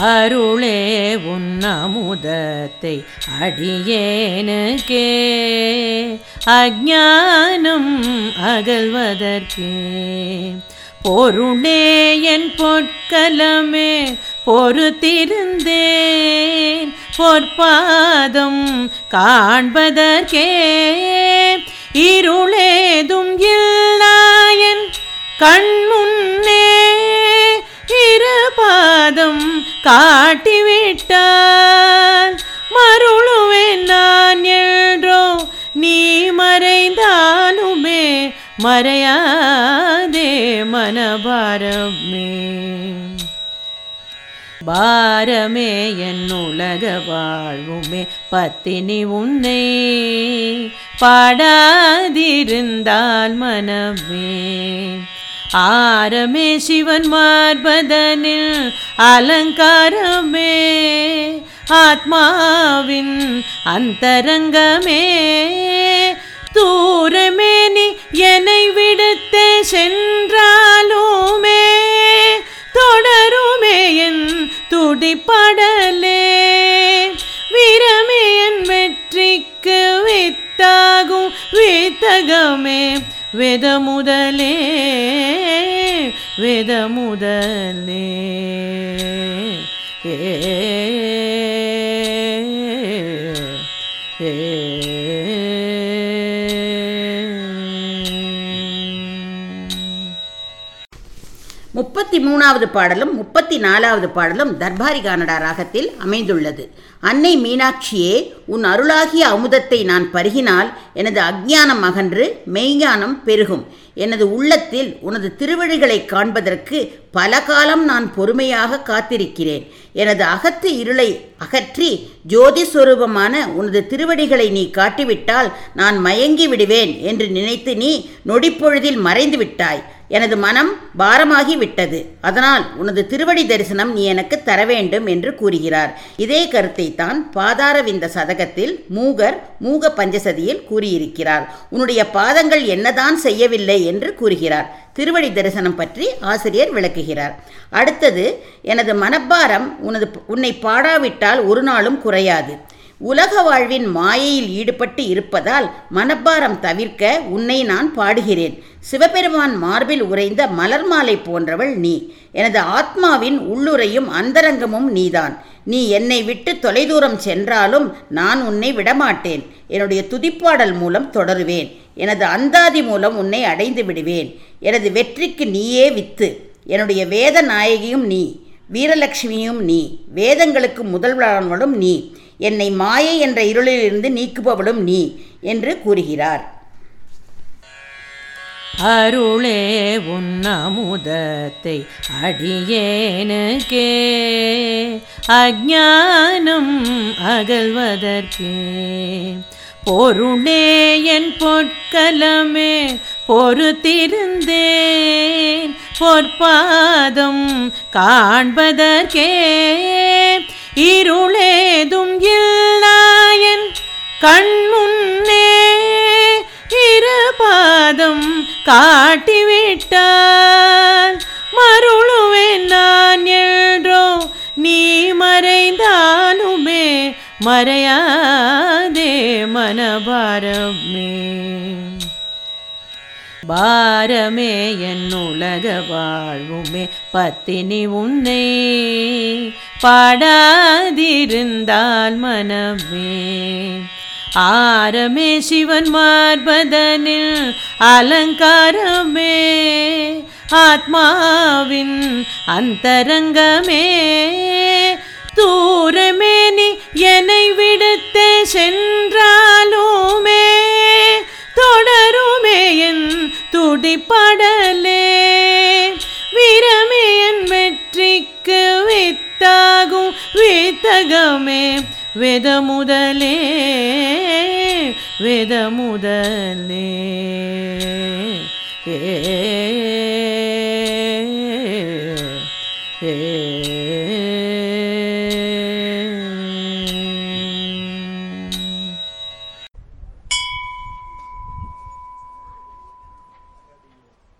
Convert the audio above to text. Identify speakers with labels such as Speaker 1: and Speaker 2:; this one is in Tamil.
Speaker 1: அருளே உன்னமுதத்தை அடியேனுக்கே. அஜானம் அகல்வதற்கே பொருளே என் பொற்கலமே பொறுத்திருந்தேன். பொற்பாதம் காண்பதற்கே. இருளேதும் இல்லாயன் கண் பாதம் காட்டிவிட்டார். மருளுவேன் நான் என்றோ நீ மறைந்தாலுமே மறையாதே மனபாரமே. பாரமே என் உலக வாழ்வுமே பத்தினி உன்னை பாடாதிருந்தால் மனமே. ஆரமே சிவன் மார்பதனில் அலங்காரமே. ஆத்மாவின் அந்தரங்கமே. தூரமே நீ என்னை விடுத்து சென்றாலுமே. தொடருமே என் துடிப்படலே. வீரமே என் வெற்றிக்கு வித்தாகும் வித்தகமே. வித முதலே வேத முதலே ஏ
Speaker 2: முப்பத்தி மூணாவது பாடலும் முப்பத்தி நாலாவது பாடலும் தர்பாரி கானடா ராகத்தில் அமைந்துள்ளது. அன்னை மீனாட்சியே உன் அருளாகிய அமுதத்தை நான் பருகினால் எனது அக்ஞானம் அகன்று மெய்ஞானம் பெருகும். எனது உள்ளத்தில் உனது திருவழிகளை காண்பதற்கு பல காலம் நான் பொறுமையாக காத்திருக்கிறேன். எனது அகத்து இருளை அகற்றி ஜோதி சுரூபமான உனது திருவடிகளை நீ காட்டிவிட்டால் நான் மயங்கி விடுவேன் என்று நினைத்து நீ நொடிப்பொழுதில் மறைந்து விட்டாய் எனது மனம் பாரமாகி விட்டது அதனால் உனது திருவடி தரிசனம் நீ எனக்கு தர வேண்டும் என்று கூறுகிறார். இதே கருத்தை தான் பாதாரவிந்த சதகத்தில் மூகர் மூக பஞ்சசதியில் கூறியிருக்கிறார். உன்னுடைய பாதங்கள் என்னதான் செய்யவில்லை என்று கூறுகிறார். திருவடி தரிசனம் பற்றி ஆசிரியர் விளக்குகிறார். அடுத்தது எனது மனப்பாரம் உனது உன்னை பாடாவிட்டால் ஒரு நாளும் குறையாது. உலக வாழ்வின் மாயையில் ஈடுபட்டு இருப்பதால் மனப்பாரம் தவிர்க்க உன்னை நான் பாடுகிறேன். சிவபெருமான் மார்பில் உறைந்த மலர் மாலை போன்றவள் நீ. எனது ஆத்மாவின் உள்ளுரையும் அந்தரங்கமும் நீதான். நீ என்னை விட்டு தொலைதூரம் சென்றாலும் நான் உன்னை விடமாட்டேன். என்னுடைய துதிப்பாடல் மூலம் தொடருவேன். எனது அந்தாதி மூலம் உன்னை அடைந்து விடுவேன். எனது வெற்றிக்கு நீயே வித்து. என்னுடைய வேத நாயகியும் நீ. வீரலட்சுமியும் நீ. வேதங்களுக்கு முதல்வனும் நீ. என்னை மாயை என்ற இருளிலிருந்து நீக்குபவளும் நீ என்று கூறுகிறார்.
Speaker 1: அருளே உன்னமுதத்தை அடியேனுக்கே. அஜானம் அகல்வதற்கே பொருளே என் பொற்கலமே பொறுத்திருந்தேன். பொற்பாதம் காண்பதற்கே. கண்முன்னே இரு பாதம் காட்டிவிட்டால் மருளுவேன் நான் என்றோ நீ மறைந்தானுமே மறையாதே மனபாரமே. பாரமே என் உலக வாழ்வுமே பத்தினி உன்னை பாடாதிருந்தால் மனமே. ஆரமே சிவன் மார்பதனில் அலங்காரமே ஆத்மாவின் அந்தரங்கமே. தூரமே நீ என்னை விடுத்து சென்றாலுமே தொடருமே என் துடிப்படலே. வீரமே என் வெற்றிக்கு வித்தாகும் வித்தகமே வேத முதலே வேத முதலே ஏ ஏ